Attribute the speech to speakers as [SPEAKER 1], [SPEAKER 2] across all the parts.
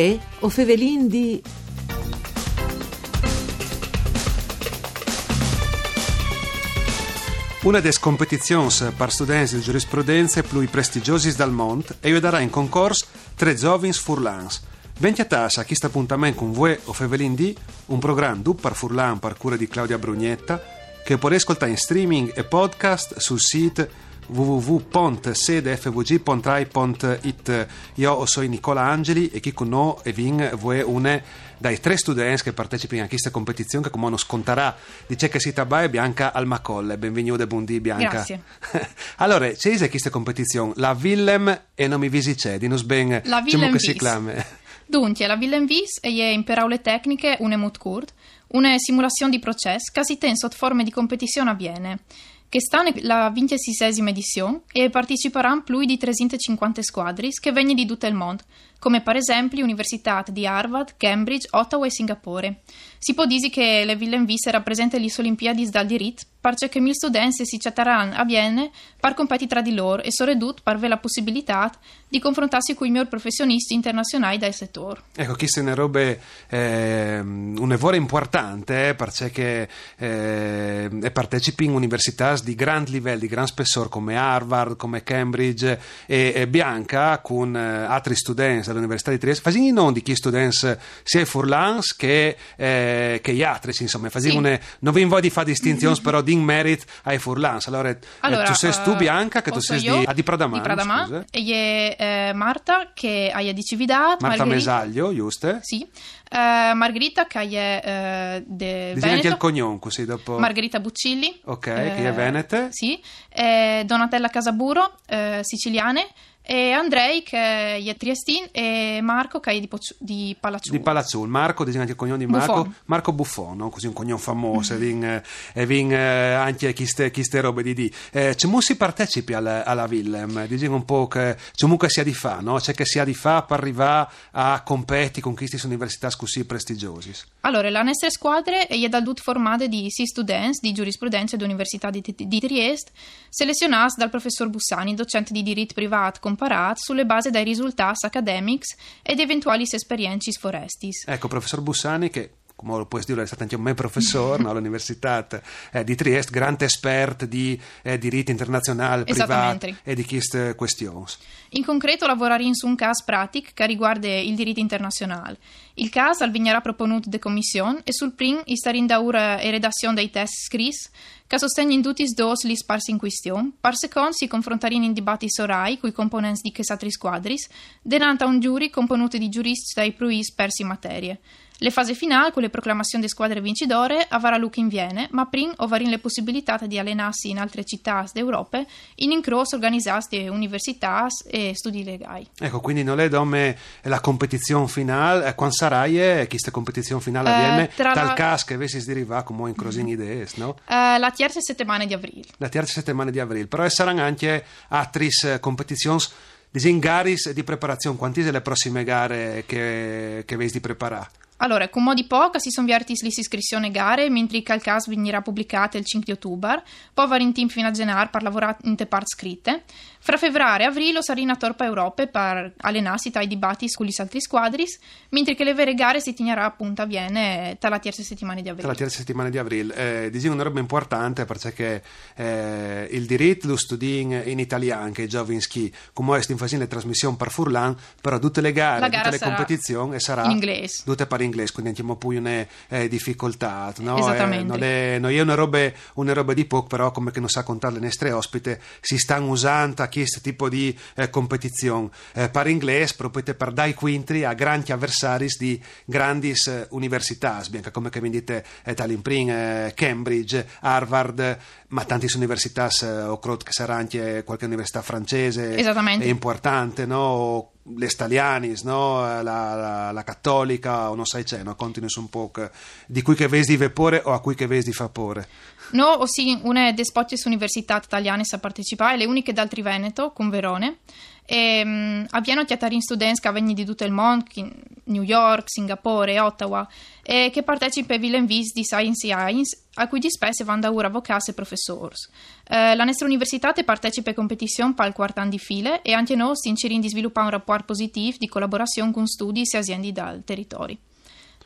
[SPEAKER 1] Uè, o fevelin di...
[SPEAKER 2] Una des competizions per students di giurisprudenza più prestigiosi dal mondo e io darà in concorso tre giovins furlans. Venti a questo appuntamento con voi o Fevelin D, un programma du per furlan per cura di Claudia Brugnetta, che puoi ascoltare in streaming e podcast sul sito www.sedefvg.rai.it Io sono Nicola Angeli e chi con noi e vin voi une dai tre studenti che partecipano a questa competizione che come uno scontarà dice che si tabai Bianca al Macolle. Benvenuta buondì Bianca.
[SPEAKER 3] Grazie.
[SPEAKER 2] allora, c'è questa competizione? La Willem e non mi visi c'è, dinos ben
[SPEAKER 3] La Willem
[SPEAKER 2] che si chiama.
[SPEAKER 3] Dunque, la Willem Vis è in parole tecniche un emut curd, una simulazione di processo che si ten sotto forme di competizione avviene. Che sta la 26esima edizione e parteciperanno più di 350 squadre che vengono di tutto il mondo, come per esempio università di Harvard, Cambridge, Ottawa e Singapore. Si può dire che le Willem Vis rappresentano le Olimpiadi dal diritto, perché mille studenti si chatteranno a Vienne per competi tra di loro e per avere la possibilità di confrontarsi con i migliori professionisti internazionali del settore.
[SPEAKER 2] Ecco, questa è una roba, eh, un lavoro importante eh, perché eh, partecipi in università di gran livello, di gran spessore come Harvard, come Cambridge e, e Bianca con eh, altri studenti dell'Università di Trieste, facendo non di chi studenti sia Furlans che, eh, che gli altri, insomma, facendo
[SPEAKER 3] Sì.
[SPEAKER 2] non vi voglio di fare distinzioni però di merit ai Furlans. Allora, eh,
[SPEAKER 3] Allora,
[SPEAKER 2] tu sei tu
[SPEAKER 3] eh,
[SPEAKER 2] Bianca che tu sei
[SPEAKER 3] io?
[SPEAKER 2] di, ah, di Pradaman,
[SPEAKER 3] Di Pradaman, e è eh, Marta che ha di Cividat,
[SPEAKER 2] Marta
[SPEAKER 3] Margherita,
[SPEAKER 2] Mesaglio, giusto?
[SPEAKER 3] sì, eh, Margherita che è eh, del
[SPEAKER 2] Disegna anche il
[SPEAKER 3] Veneto,
[SPEAKER 2] cognome così dopo.
[SPEAKER 3] Margherita Buccilli,
[SPEAKER 2] Ok, che è venete.
[SPEAKER 3] Sì, Donatella Casaburo, siciliane, e Andrei che è Triestin e Marco che è di, Poc- di Palacciù.
[SPEAKER 2] Di Palazzul, Marco, disegna anche il cognome di Marco,
[SPEAKER 3] Buffon.
[SPEAKER 2] Marco Buffon, no? così un cognome famoso, e vin, eh, eh, anche queste, queste robe di di. Eh, c'è si partecipi alla, alla Willem, dici un po' che c'è comunque sia di fa, no? C'è che sia di fa per arrivare a competi con queste università così prestigiosi.
[SPEAKER 3] Allora, la nostra squadra è dal dut formate di sei studenti di giurisprudenza dell'Università di, di Trieste, selezionati dal professor Bussani, docente di diritto privato comparato, sulle basi dei risultati accademici ed eventuali esperienze forestis.
[SPEAKER 2] Ecco, professor Bussani che come lo puoi dire, è stato anche un me professore no, all'Università eh, di Trieste, grande esperto di eh, diritto internazionale, privato e di queste questioni.
[SPEAKER 3] In concreto lavorare su un caso pratico che riguarda il diritto internazionale. Il caso al vignerà proponuto de commissione e sul prim sta in daura e redazione dei test scris che sostengono in tutti dos li sparsi in questione. Par secondo si confrontarono in dibattiti orai con i componenti di chesatri squadris, denanta un giuri componuto di giuristi dai pruis persi in materie. Le fasi finali, con le proclamazioni delle squadre vincitore, avrà luogo in Viene, ma prim ovarin le possibilità di allenarsi in altre città d'Europa in incrocio organizzati da università e studi legali.
[SPEAKER 2] Ecco, quindi non è come la competizione finale, eh, quando sarai e questa competizione finale
[SPEAKER 3] Eh,
[SPEAKER 2] avviene,
[SPEAKER 3] tra
[SPEAKER 2] tal
[SPEAKER 3] la-
[SPEAKER 2] caso che avessi deriva come in crosin idee, no?
[SPEAKER 3] Eh, la terza settimana di aprile.
[SPEAKER 2] La terza settimana di aprile, però saranno anche altre competizioni di garis di preparazione, quanti sono le prossime gare che, che avessi di preparare?
[SPEAKER 3] Allora, con modi poca si sono avviati a gare, mentre che caso venirà pubblicato il 5 di ottobre, poi va in team fino a gennaio per lavorare in te parti scritte. Fra febbraio e aprile sarà in Torpa Europa per allenarsi tra i dibattiti con gli altri squadris, mentre che le vere gare si tenerà appunto a Viene tra la terza settimana di
[SPEAKER 2] Tra
[SPEAKER 3] aprile.
[SPEAKER 2] la terza settimana di aprile. Eh, dicevo una roba importante perché eh, il diritto lo studi in, italiano, che è Jovinsky, come stiamo facendo le trasmissioni per Furlan, però tutte le gare, tutte le
[SPEAKER 3] sarà
[SPEAKER 2] competizioni sarà
[SPEAKER 3] in inglese.
[SPEAKER 2] tutte per inglese, quindi abbiamo poi una eh, difficoltà. No?
[SPEAKER 3] Esattamente.
[SPEAKER 2] Eh, non, è, non è una roba, una roba di poco, però come che non sa contare le nostre ospite, si stanno usando a questo tipo di eh, competizione. Eh, per inglese, proprio per dare quintri a grandi avversari di grandi eh, università, bianca come che vi dite eh, Tallinn, eh, Cambridge, Harvard, ma tante università, eh, o credo che sarà anche qualche università francese
[SPEAKER 3] Esattamente.
[SPEAKER 2] è importante, no? O le Stalianis, no? la, la, la cattolica, o non sai c'è, no? continui un po' di cui che vesi di vapore o a cui che vesi di vapore.
[SPEAKER 3] No, ossia una delle spottis università italiane sa partecipare, le uniche dal Triveneto, con Verone. E, um, abbiamo chiatarin studenti che vengono di tutto il mondo, New York, Singapore, Ottawa, e che Willem Vis di Science Science a cui di spese vanno da ora avvocati e professori. Eh, la nostra università partecipa a competizione per il quarto anno di file e anche noi stiamo cercando di sviluppare un rapporto positivo di collaborazione con studi e aziende dal territorio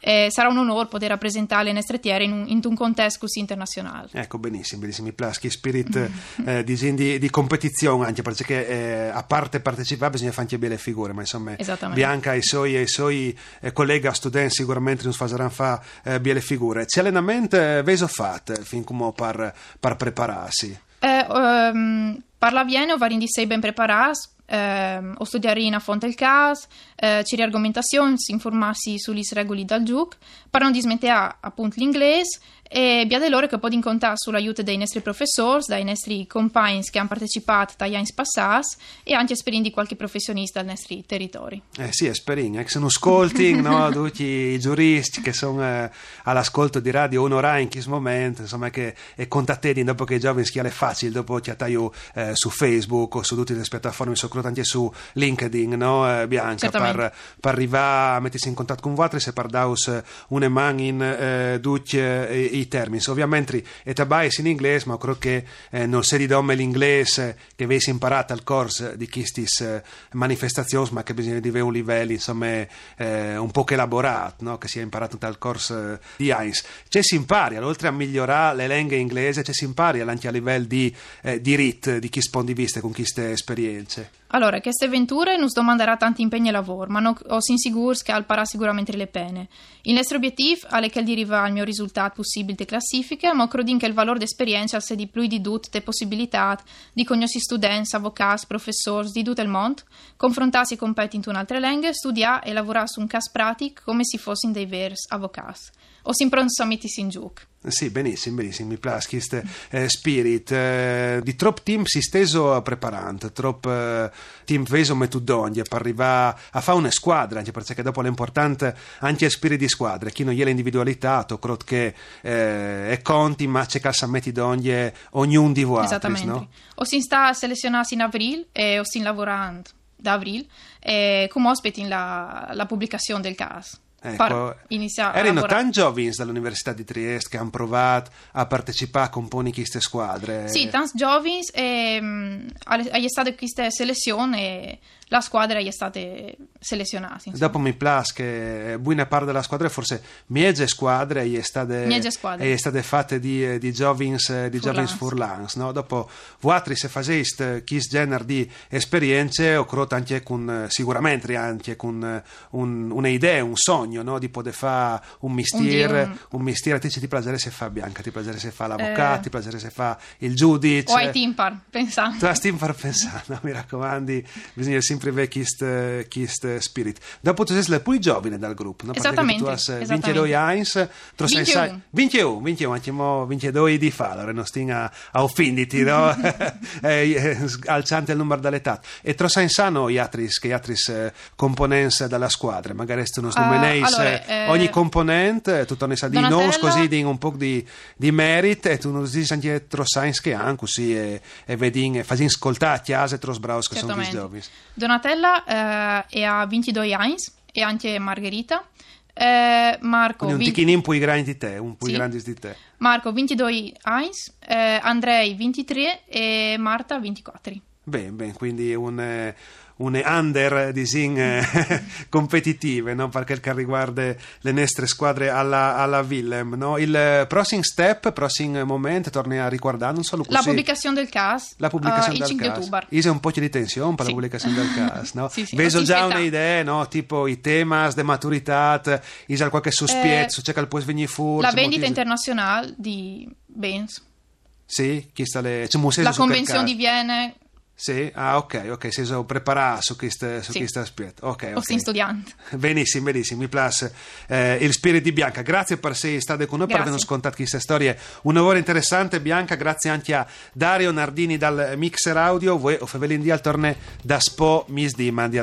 [SPEAKER 3] eh, sarà un onore poter rappresentare le nostre terre in un, in un contesto così internazionale.
[SPEAKER 2] Ecco, benissimo, benissimo. Piace spirit eh, di, di, competizione, anche perché eh, a parte partecipare bisogna fare anche belle figure, ma insomma Bianca e i suoi, i suoi eh, colleghi studenti sicuramente non faranno fare eh, belle figure. C'è allenamento eh, veso fatto fin come per, per prepararsi?
[SPEAKER 3] Eh, um, parla bene, o vari di sei ben preparati eh, o studiare in a fonte il caso, eh, c'è argomentazioni, informarsi sulle regole dal gioco, per non dismettere appunto l'inglese e abbiate loro che potete contare sull'aiuto dei nostri professori, dai nostri compagni che hanno partecipato agli anni passati e anche esperendo di qualche professionista dei nostri territori.
[SPEAKER 2] Eh sì, esperendo, eh, sono ascolti, no? tutti i giuristi che sono eh, all'ascolto di radio onorai in questo momento, insomma che e contattati dopo che i giovani schiale facile, dopo ti attaiu eh, su Facebook o su tutte le piattaforme, soprattutto anche su LinkedIn, no? Eh, Bianca, per, per, arrivare a mettersi in contatto con voi se per daus una mano in eh, tutti eh, i termini. Ovviamente è tabais in inglese, ma credo che eh, non si ridome l'inglese che avessi imparato al corso di queste eh, manifestazioni, ma che bisogna di avere un livello insomma, eh, un po' elaborato, no? che sia imparato dal corso di Heinz. C'è si impari, oltre a migliorare le lingue inglesi, c'è si impari anche a livello di eh, diritto, di chi spondiviste con queste esperienze.
[SPEAKER 3] Allora, queste avventure non domanderà tanti impegni e lavoro, ma ho sicuro che alparà sicuramente le pene. Il nostro obiettivo è che arriva al mio risultato possibile di classifiche, ma credo che il valore d'esperienza sia di più di tutte le possibilità di conoscere studenti, avvocati, professori di tutto il mondo, confrontarsi con competi in un'altra lingua, studiare e lavorare su un caso pratico come se fossero dei veri avvocati. O si improntsamenti in gioco.
[SPEAKER 2] Sì, benissimo, benissimo, mi piace questo eh, spirit. Eh, di troppo team si steso preparando, troppo eh, team veso metodondia per arrivare a fare una squadra, anche perché dopo l'importante anche il spirito di squadra. Chi non gli è l'individualità, credo che eh, è conti, ma c'è metti d'ogni ognuno di voi.
[SPEAKER 3] Esattamente.
[SPEAKER 2] No?
[SPEAKER 3] O si sta selezionando in aprile e o si lavorando da aprile, e come ospiti la, la pubblicazione del caso.
[SPEAKER 2] Ecco, erano tanti giovani dall'Università di Trieste che hanno provato a partecipare a comporre queste squadre.
[SPEAKER 3] Sì, tanti giovani e um, è stata questa selezione la squadra è stata selezionata. Insomma.
[SPEAKER 2] Dopo mi piace che buona parte della squadra, forse miege squadre, è state, è state fatte di, di giovins, di giovins furlans. No? Dopo voi se faceste questo genere di esperienze, ho creduto anche con, sicuramente anche con un, un'idea, un sogno no? di poter fare un mestiere, un, un mestiere, ti, ti piacerebbe se fa Bianca, ti piacerebbe se fa l'avvocato, eh. ti piacerebbe se fa il giudice.
[SPEAKER 3] O ai timpar, pensando.
[SPEAKER 2] Tu hai timpar pensando, mi raccomandi, bisogna sempre sempre kist, kist spirit. Dopo tu sei più giovane dal gruppo, no?
[SPEAKER 3] Esattamente.
[SPEAKER 2] Tu hai 22 anni, 21. 21, 21, anche mo 22 di fa, allora non stiamo a, a offenditi, no? Eh, eh, alzante il numero dell'età. E tu sai sano gli altri, gli altri eh, componenti della squadra, magari se non uh, allora, eh, ogni componente, tu ne sa di noi, così di un po' di, di merito, e tu non dici anche tro sai che anche così, e, e vedi, e fai ascoltare a chiesa tro braus che sono i giovani.
[SPEAKER 3] Donatella eh, ha 22 anni e anche Margherita. Eh, Marco,
[SPEAKER 2] Quindi un ticchino un po' grande di te, un po' sì. grande di te.
[SPEAKER 3] Marco 22 anni, eh, Andrei 23 e Marta 24.
[SPEAKER 2] Bene, bene, quindi un, eh, un under disin eh, competitive no? per quel che riguarda le nostre squadre alla, alla Willem no? il prossimo step, prossimo momento torna a riguardare non solo così
[SPEAKER 3] la pubblicazione del CAS
[SPEAKER 2] la pubblicazione
[SPEAKER 3] uh,
[SPEAKER 2] del CAS Ise un po' di tensione per sì. la pubblicazione del CAS no? sì, sì. vedo già un'idea no? tipo i temas de maturità Ise qualche sospetto eh, c'è che può venire fuori
[SPEAKER 3] la vendita internazionale di Benz
[SPEAKER 2] sì, chi sta le...
[SPEAKER 3] la convenzione di Viene
[SPEAKER 2] sì, ah, ok, ok, sei preparato su questo su sì. aspetto. Ok, ok.
[SPEAKER 3] Sono studiante.
[SPEAKER 2] Benissimo, benissimo, mi piace eh, il spirito di Bianca. Grazie per essere stata con noi, grazie. per averci scontato queste storie. Un lavoro interessante, Bianca. Grazie anche a Dario Nardini dal Mixer Audio. Voi, o Fevelin di al torne da Spo, Mis di Mandi a